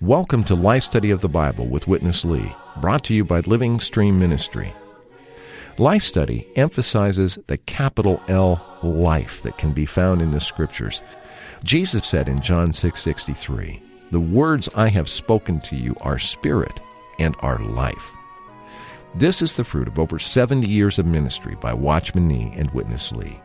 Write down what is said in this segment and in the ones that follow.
Welcome to Life Study of the Bible with Witness Lee, brought to you by Living Stream Ministry. Life Study emphasizes the capital L life that can be found in the Scriptures. Jesus said in John 6:63, "The words I have spoken to you are spirit and are life." This is the fruit of over 70 years of ministry by Watchman Nee and Witness Lee.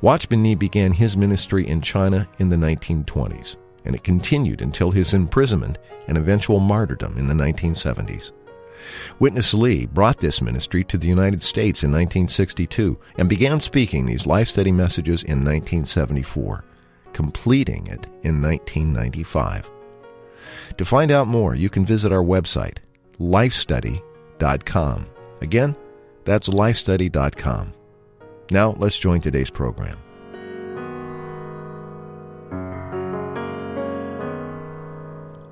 Watchman Nee began his ministry in China in the 1920s, and it continued until his imprisonment and eventual martyrdom in the 1970s. Witness Lee brought this ministry to the United States in 1962 and began speaking these life study messages in 1974, completing it in 1995. To find out more, you can visit our website, lifestudy.com. Again, that's lifestudy.com. Now, let's join today's program.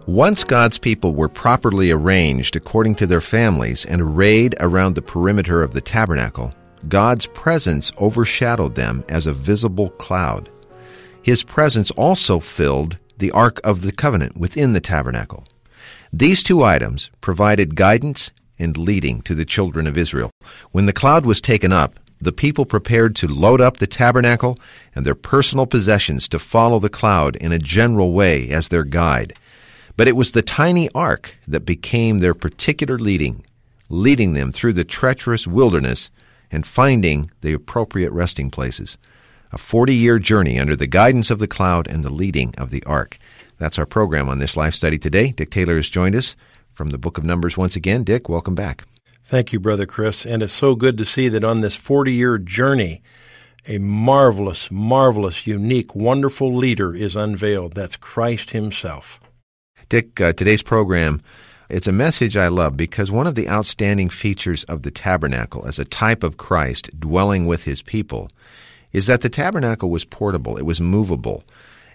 Once God's people were properly arranged according to their families and arrayed around the perimeter of the tabernacle, God's presence overshadowed them as a visible cloud. His presence also filled the Ark of the Covenant within the tabernacle. These two items provided guidance and leading to the children of Israel. When the cloud was taken up, the people prepared to load up the tabernacle and their personal possessions to follow the cloud in a general way as their guide. But it was the tiny ark that became their particular leading, leading them through the treacherous wilderness and finding the appropriate resting places. A 40 year journey under the guidance of the cloud and the leading of the ark. That's our program on this life study today. Dick Taylor has joined us from the book of Numbers once again. Dick, welcome back. Thank you, Brother Chris. And it's so good to see that on this 40 year journey, a marvelous, marvelous, unique, wonderful leader is unveiled. That's Christ Himself. Dick, uh, today's program, it's a message I love because one of the outstanding features of the tabernacle as a type of Christ dwelling with his people is that the tabernacle was portable, it was movable.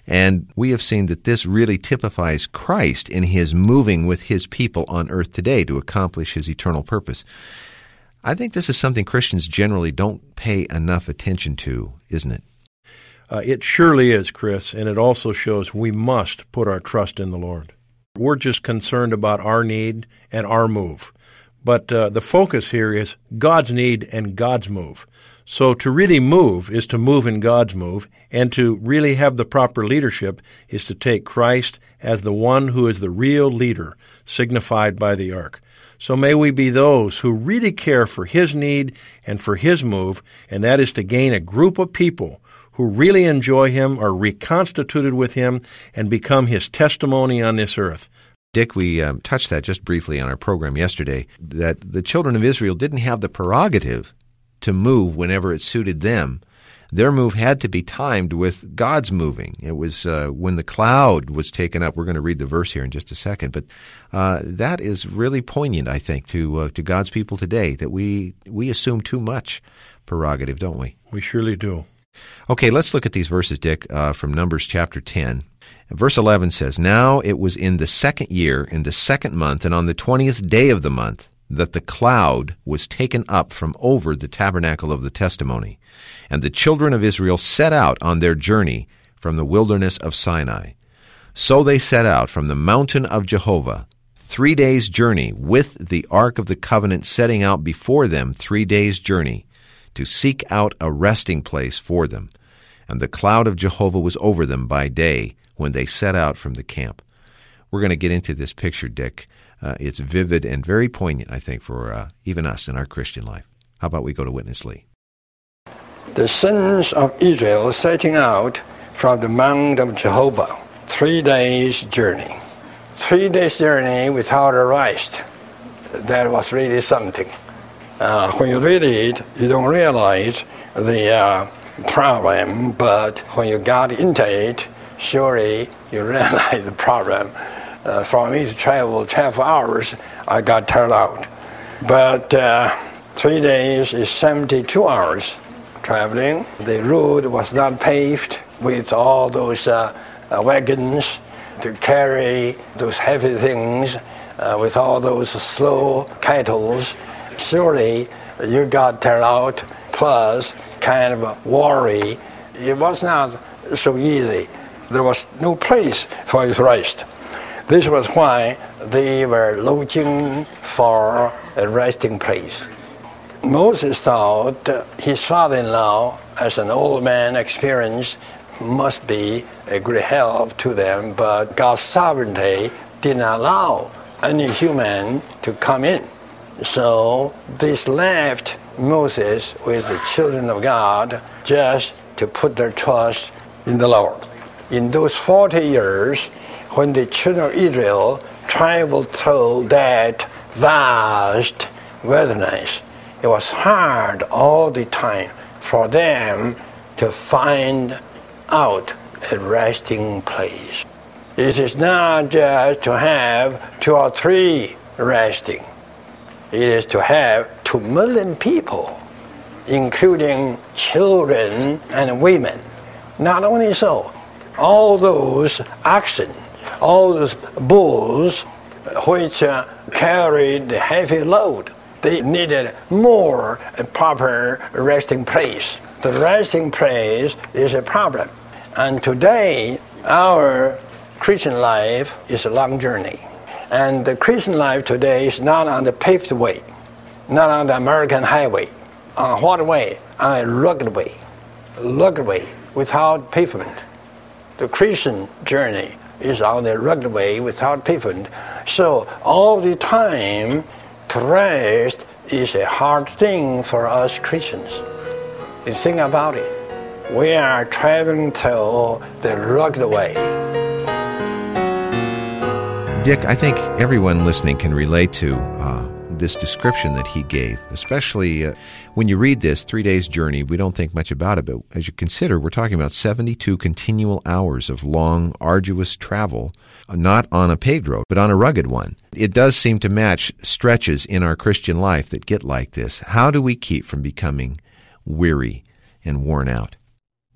And we have seen that this really typifies Christ in his moving with his people on earth today to accomplish his eternal purpose. I think this is something Christians generally don't pay enough attention to, isn't it? Uh, it surely is, Chris, and it also shows we must put our trust in the Lord. We're just concerned about our need and our move. But uh, the focus here is God's need and God's move. So to really move is to move in God's move, and to really have the proper leadership is to take Christ as the one who is the real leader, signified by the ark. So may we be those who really care for His need and for His move, and that is to gain a group of people who really enjoy Him, are reconstituted with Him, and become His testimony on this earth. Dick, we um, touched that just briefly on our program yesterday that the children of Israel didn't have the prerogative to move whenever it suited them. Their move had to be timed with God's moving. It was uh, when the cloud was taken up. We're going to read the verse here in just a second, but uh, that is really poignant, I think, to uh, to God's people today. That we we assume too much prerogative, don't we? We surely do. Okay, let's look at these verses, Dick, uh, from Numbers chapter 10. Verse 11 says, Now it was in the second year, in the second month, and on the twentieth day of the month, that the cloud was taken up from over the tabernacle of the testimony. And the children of Israel set out on their journey from the wilderness of Sinai. So they set out from the mountain of Jehovah, three days' journey, with the ark of the covenant setting out before them three days' journey, to seek out a resting place for them. And the cloud of Jehovah was over them by day when they set out from the camp. We're going to get into this picture, Dick. Uh, it's vivid and very poignant, I think, for uh, even us in our Christian life. How about we go to Witness Lee? The sons of Israel setting out from the Mount of Jehovah, three days' journey. Three days' journey without a rest. That was really something. Uh, when you read it, you don't realize the uh, problem, but when you got into it, surely you realize the problem. Uh, for me to travel 12 hours, I got tired out. But uh, three days is 72 hours traveling. The road was not paved with all those uh, uh wagons to carry those heavy things uh, with all those slow kettles. surely you got tired out, plus kind of worry. It was not so easy. There was no place for his rest. This was why they were looking for a resting place. Moses thought his father in law, as an old man experienced, must be a great help to them, but God's sovereignty did not allow any human to come in. So this left Moses with the children of God just to put their trust in the Lord. In those 40 years, when the children of Israel traveled through that vast wilderness, it was hard all the time for them to find out a resting place. It is not just to have two or three resting. It is to have two million people, including children and women. Not only so, all those oxen, all those bulls which uh, carried the heavy load, they needed more proper resting place. The resting place is a problem. And today, our Christian life is a long journey. And the Christian life today is not on the paved way, not on the American highway. On what way? On a rugged way. Rugged way without pavement. The Christian journey is on the rugged way without pavement. So all the time, to rest is a hard thing for us Christians. You think about it. We are traveling to the rugged way. Dick, I think everyone listening can relate to uh, this description that he gave, especially uh, when you read this three days journey. We don't think much about it, but as you consider, we're talking about 72 continual hours of long, arduous travel, not on a paved road, but on a rugged one. It does seem to match stretches in our Christian life that get like this. How do we keep from becoming weary and worn out?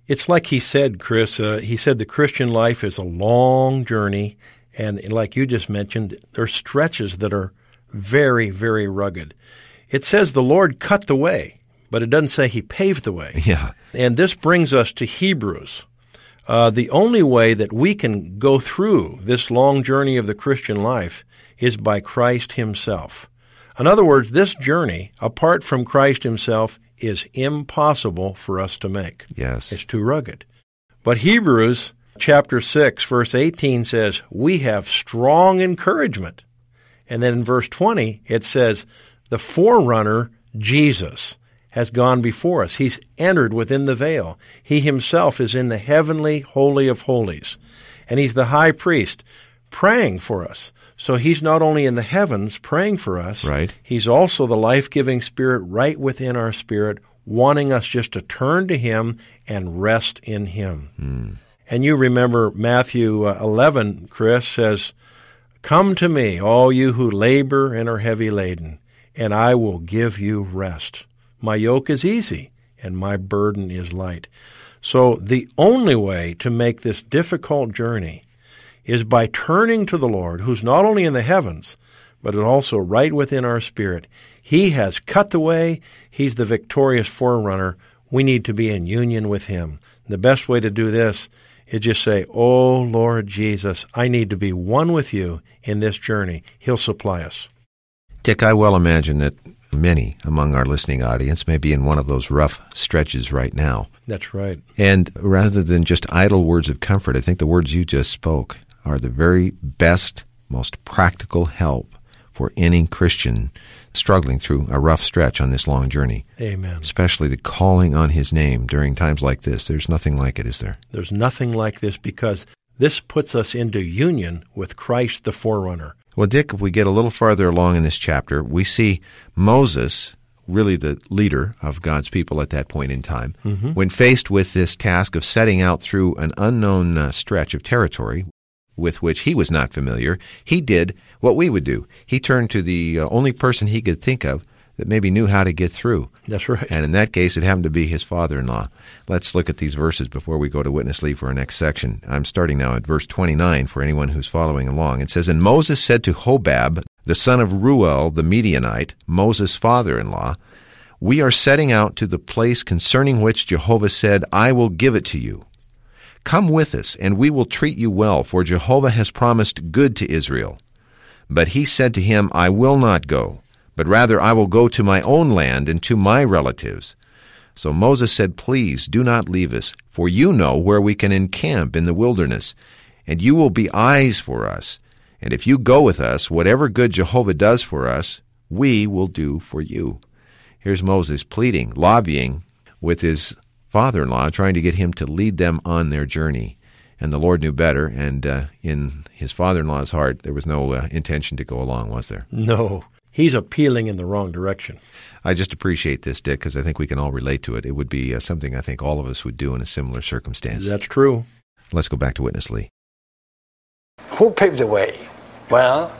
It's like he said, Chris. Uh, he said the Christian life is a long journey and like you just mentioned, there are stretches that are very, very rugged. It says the Lord cut the way, but it doesn't say he paved the way. Yeah. And this brings us to Hebrews. Uh, the only way that we can go through this long journey of the Christian life is by Christ Himself. In other words, this journey, apart from Christ Himself, is impossible for us to make. Yes. It's too rugged. But Hebrews chapter 6, verse 18 says, We have strong encouragement. And then in verse 20, it says, The forerunner, Jesus, has gone before us. He's entered within the veil. He himself is in the heavenly holy of holies. And he's the high priest praying for us. So he's not only in the heavens praying for us, right. he's also the life giving spirit right within our spirit, wanting us just to turn to him and rest in him. Mm. And you remember Matthew uh, 11, Chris says, Come to me, all you who labor and are heavy laden, and I will give you rest. My yoke is easy, and my burden is light. So the only way to make this difficult journey is by turning to the Lord, who's not only in the heavens, but is also right within our spirit. He has cut the way. He's the victorious forerunner. We need to be in union with Him. The best way to do this is just say, Oh Lord Jesus, I need to be one with you in this journey. He'll supply us. Dick, I well imagine that many among our listening audience may be in one of those rough stretches right now. That's right. And rather than just idle words of comfort, I think the words you just spoke are the very best, most practical help for any Christian struggling through a rough stretch on this long journey. Amen. Especially the calling on His name during times like this. There's nothing like it, is there? There's nothing like this because this puts us into union with Christ the forerunner. Well, Dick, if we get a little farther along in this chapter, we see Moses, really the leader of God's people at that point in time, mm-hmm. when faced with this task of setting out through an unknown uh, stretch of territory with which he was not familiar, he did what we would do. He turned to the uh, only person he could think of that maybe knew how to get through. That's right. And in that case, it happened to be his father in law. Let's look at these verses before we go to Witness Lee for our next section. I'm starting now at verse 29 for anyone who's following along. It says, And Moses said to Hobab, the son of Reuel the Midianite, Moses' father in law, We are setting out to the place concerning which Jehovah said, I will give it to you. Come with us, and we will treat you well, for Jehovah has promised good to Israel. But he said to him, I will not go but rather I will go to my own land and to my relatives. So Moses said, Please do not leave us, for you know where we can encamp in the wilderness, and you will be eyes for us. And if you go with us, whatever good Jehovah does for us, we will do for you. Here's Moses pleading, lobbying with his father in law, trying to get him to lead them on their journey. And the Lord knew better, and uh, in his father in law's heart, there was no uh, intention to go along, was there? No he's appealing in the wrong direction. I just appreciate this, Dick, because I think we can all relate to it. It would be uh, something I think all of us would do in a similar circumstance. That's true. Let's go back to Witness Lee. Who paved the way? Well,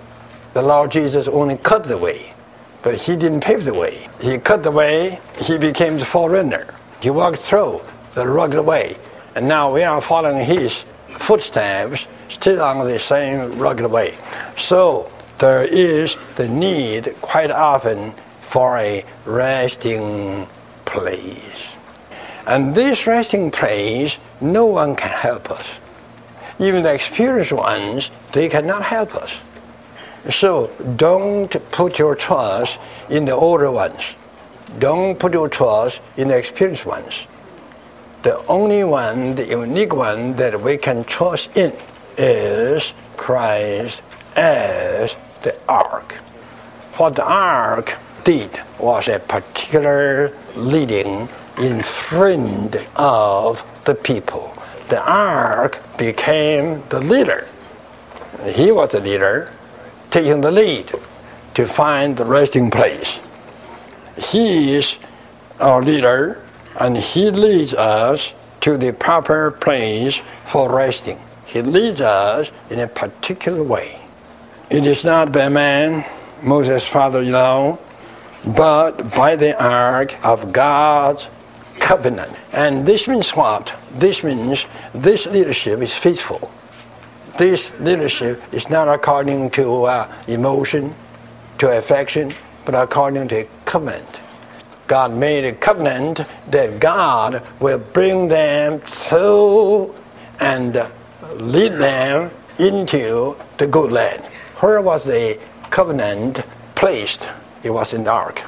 the Lord Jesus only cut the way, but he didn't pave the way. He cut the way, he became the forerunner. He walked through the rugged way, and now we are following his footsteps, still on the same rugged way. So, there is the need quite often for a resting place. And this resting place, no one can help us. Even the experienced ones, they cannot help us. So don't put your trust in the older ones. Don't put your trust in the experienced ones. The only one, the unique one that we can trust in is Christ as the ark. What the ark did was a particular leading in front of the people. The ark became the leader. He was the leader, taking the lead to find the resting place. He is our leader, and he leads us to the proper place for resting. He leads us in a particular way. It is not by man, Moses' father in law, but by the ark of God's covenant. And this means what? This means this leadership is faithful. This leadership is not according to uh, emotion, to affection, but according to covenant. God made a covenant that God will bring them through and lead them into the good land. Where was the covenant placed? It was in the ark.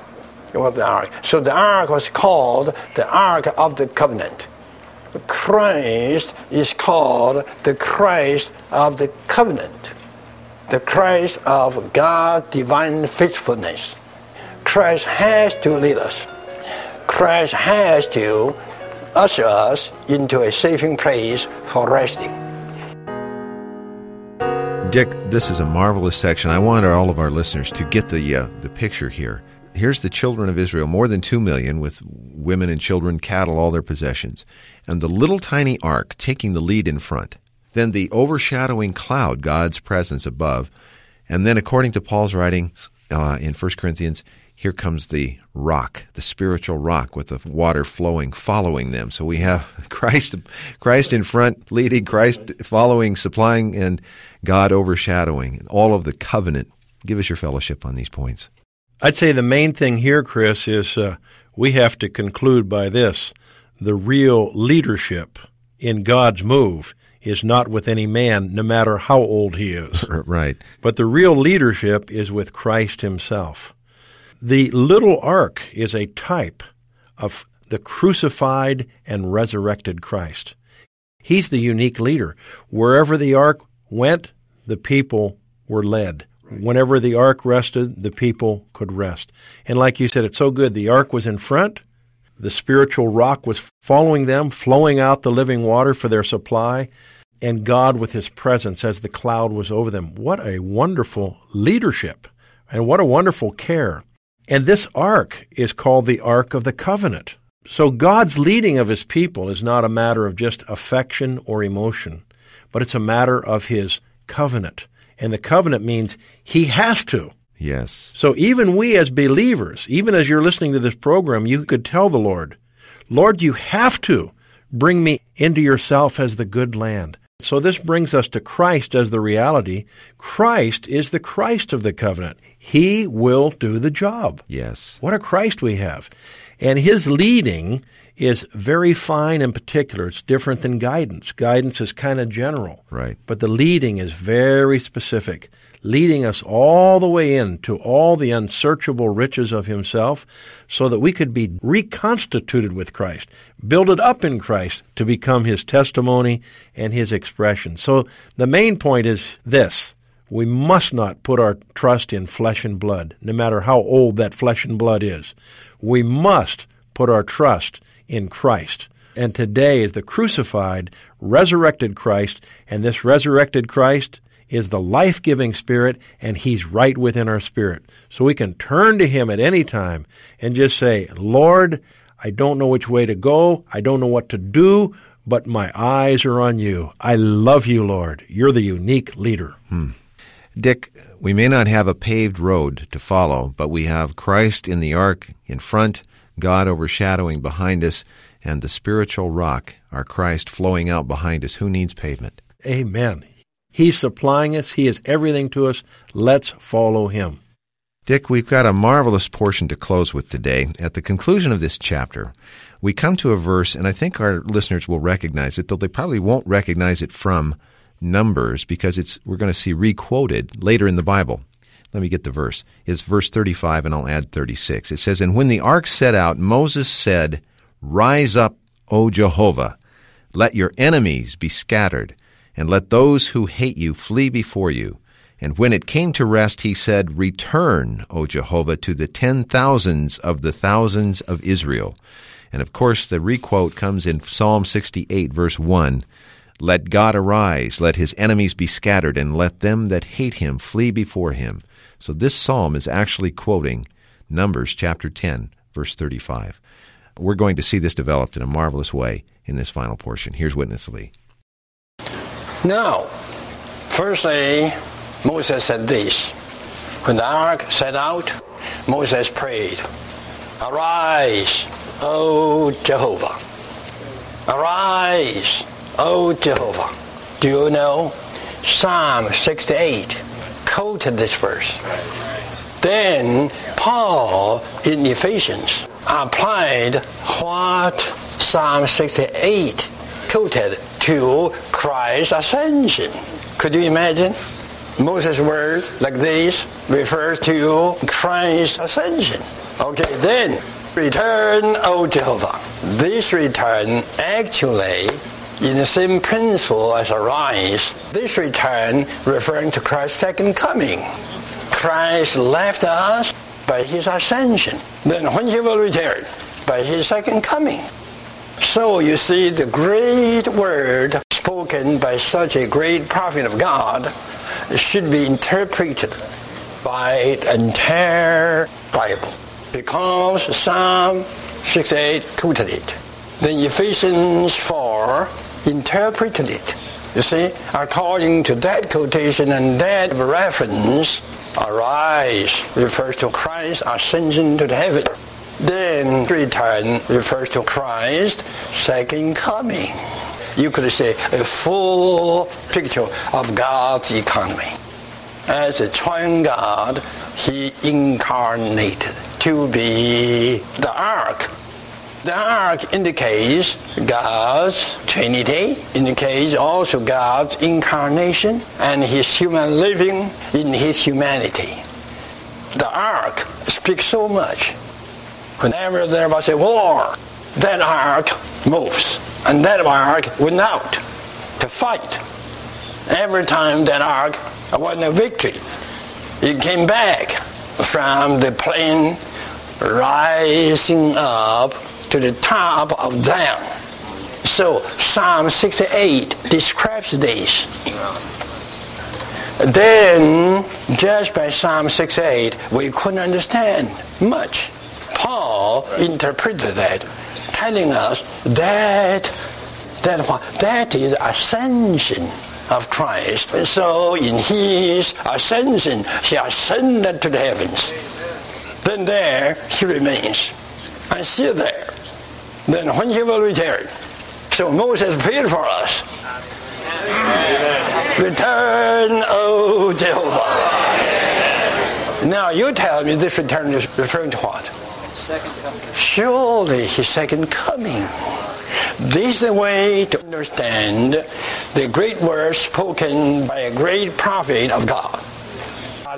It was the ark. So the ark was called the ark of the covenant. Christ is called the Christ of the covenant, the Christ of God's divine faithfulness. Christ has to lead us. Christ has to usher us into a saving place for resting. Dick, this is a marvelous section. I want all of our listeners to get the uh, the picture here. Here's the children of Israel, more than two million, with women and children, cattle, all their possessions, and the little tiny ark taking the lead in front. Then the overshadowing cloud, God's presence above, and then, according to Paul's writings uh, in 1 Corinthians, here comes the rock, the spiritual rock with the water flowing, following them. So we have Christ, Christ in front, leading, Christ following, supplying, and God overshadowing, and all of the covenant. Give us your fellowship on these points. I'd say the main thing here, Chris, is uh, we have to conclude by this: the real leadership in God's move is not with any man, no matter how old he is. right. But the real leadership is with Christ Himself. The little ark is a type of the crucified and resurrected Christ. He's the unique leader. Wherever the ark went, the people were led. Whenever the ark rested, the people could rest. And like you said, it's so good. The ark was in front. The spiritual rock was following them, flowing out the living water for their supply, and God with his presence as the cloud was over them. What a wonderful leadership and what a wonderful care. And this ark is called the Ark of the Covenant. So God's leading of his people is not a matter of just affection or emotion, but it's a matter of his covenant. And the covenant means he has to. Yes. So even we as believers, even as you're listening to this program, you could tell the Lord, Lord, you have to bring me into yourself as the good land. So this brings us to Christ as the reality. Christ is the Christ of the covenant. He will do the job. Yes. What a Christ we have. And his leading is very fine and particular. It's different than guidance. Guidance is kind of general. Right. But the leading is very specific, leading us all the way into all the unsearchable riches of himself so that we could be reconstituted with Christ, builded up in Christ to become his testimony and his expression. So the main point is this. We must not put our trust in flesh and blood, no matter how old that flesh and blood is. We must put our trust in Christ. And today is the crucified, resurrected Christ, and this resurrected Christ is the life giving Spirit, and He's right within our spirit. So we can turn to Him at any time and just say, Lord, I don't know which way to go. I don't know what to do, but my eyes are on you. I love you, Lord. You're the unique leader. Hmm. Dick, we may not have a paved road to follow, but we have Christ in the ark in front, God overshadowing behind us, and the spiritual rock, our Christ, flowing out behind us. Who needs pavement? Amen. He's supplying us. He is everything to us. Let's follow Him. Dick, we've got a marvelous portion to close with today. At the conclusion of this chapter, we come to a verse, and I think our listeners will recognize it, though they probably won't recognize it from Numbers because it's we're going to see requoted later in the Bible. Let me get the verse. It's verse 35, and I'll add 36. It says, And when the ark set out, Moses said, Rise up, O Jehovah, let your enemies be scattered, and let those who hate you flee before you. And when it came to rest, he said, Return, O Jehovah, to the ten thousands of the thousands of Israel. And of course, the requote comes in Psalm 68, verse 1. Let God arise, let his enemies be scattered, and let them that hate him flee before him. So this psalm is actually quoting Numbers chapter 10, verse 35. We're going to see this developed in a marvelous way in this final portion. Here's Witness Lee. Now, firstly, Moses said this. When the ark set out, Moses prayed, Arise, O Jehovah. Arise, O Jehovah. Do you know? Psalm 68 quoted this verse. Then Paul in Ephesians applied what Psalm 68 quoted to Christ's ascension. Could you imagine? Moses' words like this refers to Christ's ascension. Okay, then return, O Jehovah. This return actually in the same principle as arise. This return referring to Christ's second coming. Christ left us by his ascension. Then when he will return? By his second coming. So you see the great word spoken by such a great prophet of God should be interpreted by the entire Bible. Because Psalm 68 quoted it. Then Ephesians 4 interpreted it. You see, according to that quotation and that reference, arise refers to Christ's ascension to the heaven. Then return refers to Christ's second coming. You could say a full picture of God's economy. As a triune God, he incarnated to be the ark the ark indicates God's Trinity, indicates also God's incarnation and his human living in his humanity. The ark speaks so much. Whenever there was a war, that ark moves, and that ark went out to fight. Every time that ark won a victory, it came back from the plain rising up to the top of them. So Psalm 68 describes this. Then, just by Psalm 68, we couldn't understand much. Paul interpreted that, telling us that that that is ascension. of Christ. So in his ascension, he ascended to the heavens. Then there he remains and still there. Then when he will return. So Moses prayed for us. Return, O Jehovah. Now you tell me this return is referring to what? Surely his second coming. This is the way to understand the great words spoken by a great prophet of God.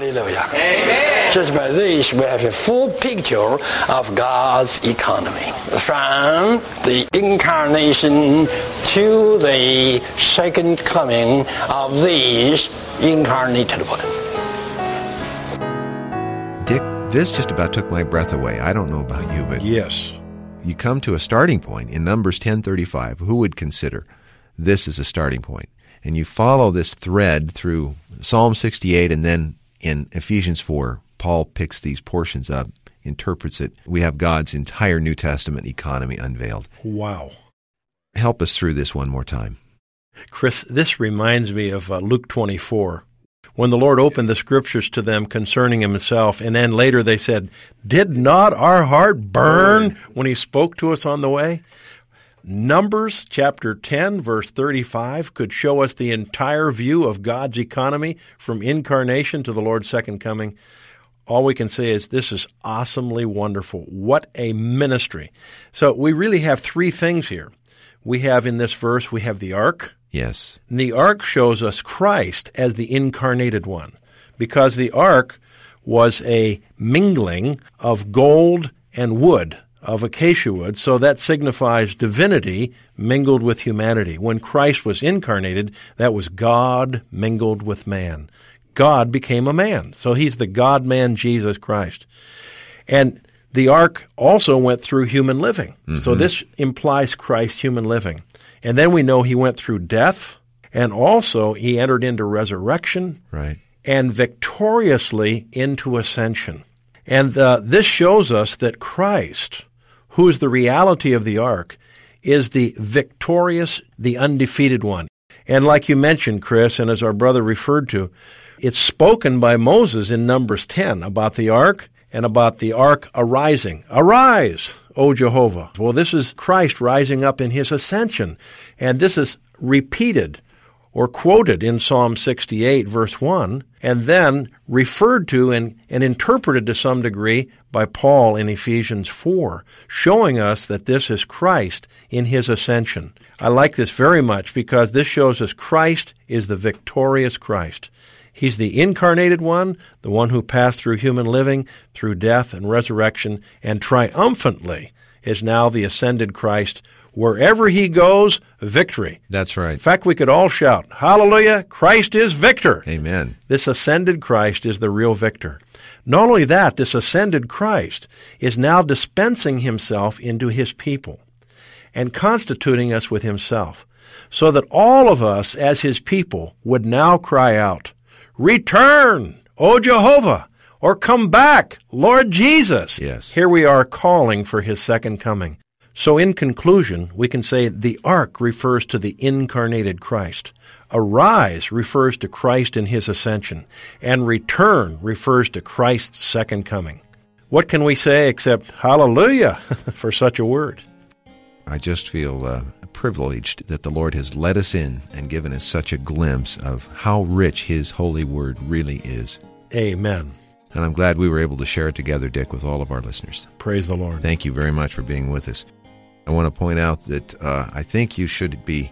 Hallelujah. Amen. Just by this, we have a full picture of God's economy. From the incarnation to the second coming of this incarnated one. Dick, this just about took my breath away. I don't know about you, but Yes. you come to a starting point in Numbers 1035. Who would consider this as a starting point? And you follow this thread through Psalm 68 and then in Ephesians 4, Paul picks these portions up, interprets it. We have God's entire New Testament economy unveiled. Wow. Help us through this one more time. Chris, this reminds me of uh, Luke 24, when the Lord opened the scriptures to them concerning himself, and then later they said, Did not our heart burn when he spoke to us on the way? Numbers chapter 10, verse 35 could show us the entire view of God's economy from incarnation to the Lord's second coming. All we can say is this is awesomely wonderful. What a ministry. So we really have three things here. We have in this verse, we have the ark. Yes. And the ark shows us Christ as the incarnated one because the ark was a mingling of gold and wood, of acacia wood, so that signifies divinity mingled with humanity. When Christ was incarnated, that was God mingled with man. God became a man. So he's the God man Jesus Christ. And the ark also went through human living. So this implies Christ's human living. And then we know he went through death and also he entered into resurrection Right. and victoriously into ascension. And uh, this shows us that Christ, who is the reality of the ark, is the victorious, the undefeated one. And like you mentioned, Chris, and as our brother referred to, it's spoken by Moses in Numbers 10 about the ark and about the ark arising. Arise, O Jehovah. Well, this is Christ rising up in his ascension. And this is repeated or quoted in Psalm 68, verse 1, and then referred to and, and interpreted to some degree by Paul in Ephesians 4, showing us that this is Christ in his ascension. I like this very much because this shows us Christ is the victorious Christ. He's the incarnated one, the one who passed through human living, through death and resurrection, and triumphantly is now the ascended Christ. Wherever he goes, victory. That's right. In fact, we could all shout, Hallelujah, Christ is victor. Amen. This ascended Christ is the real victor. Not only that, this ascended Christ is now dispensing himself into his people and constituting us with himself, so that all of us as his people would now cry out, Return, O Jehovah, or come back, Lord Jesus. Yes. Here we are calling for his second coming. So, in conclusion, we can say the ark refers to the incarnated Christ. Arise refers to Christ in his ascension, and return refers to Christ's second coming. What can we say except hallelujah for such a word? I just feel uh, privileged that the Lord has let us in and given us such a glimpse of how rich His holy word really is. Amen. And I'm glad we were able to share it together, Dick, with all of our listeners. Praise the Lord. Thank you very much for being with us. I want to point out that uh, I think you should be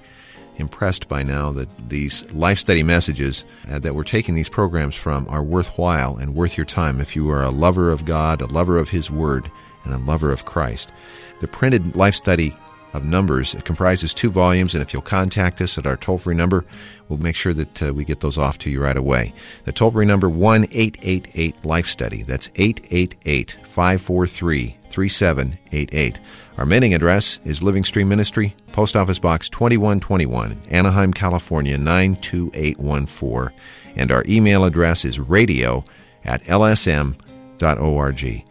impressed by now that these life study messages uh, that we're taking these programs from are worthwhile and worth your time if you are a lover of God, a lover of His Word, and a lover of Christ. The printed life study of Numbers it comprises two volumes, and if you'll contact us at our toll free number, we'll make sure that uh, we get those off to you right away. The toll free number 1 888 Life Study. That's 888 543 3788. Our mailing address is Living Stream Ministry, Post Office Box 2121, Anaheim, California 92814. And our email address is radio at lsm.org.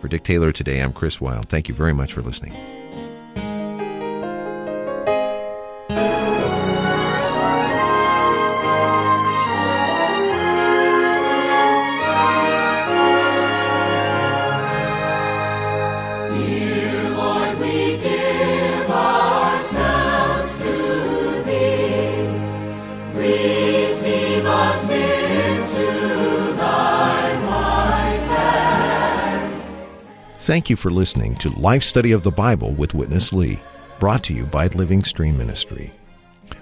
For Dick Taylor today, I'm Chris Wilde. Thank you very much for listening. Thank you for listening to Life Study of the Bible with Witness Lee, brought to you by Living Stream Ministry.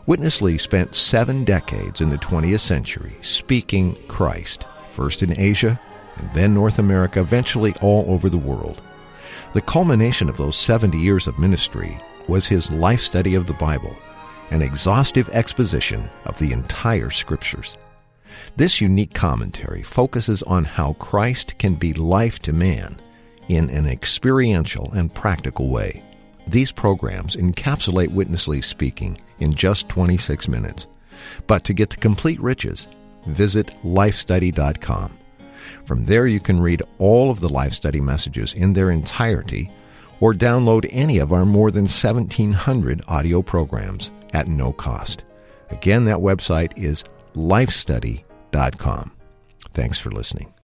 Witness Lee spent seven decades in the 20th century speaking Christ, first in Asia and then North America, eventually all over the world. The culmination of those 70 years of ministry was his life study of the Bible, an exhaustive exposition of the entire Scriptures. This unique commentary focuses on how Christ can be life to man in an experiential and practical way. These programs encapsulate Witness Lee speaking in just 26 minutes. But to get the complete riches, visit lifestudy.com. From there, you can read all of the Life Study messages in their entirety or download any of our more than 1,700 audio programs at no cost. Again, that website is lifestudy.com. Thanks for listening.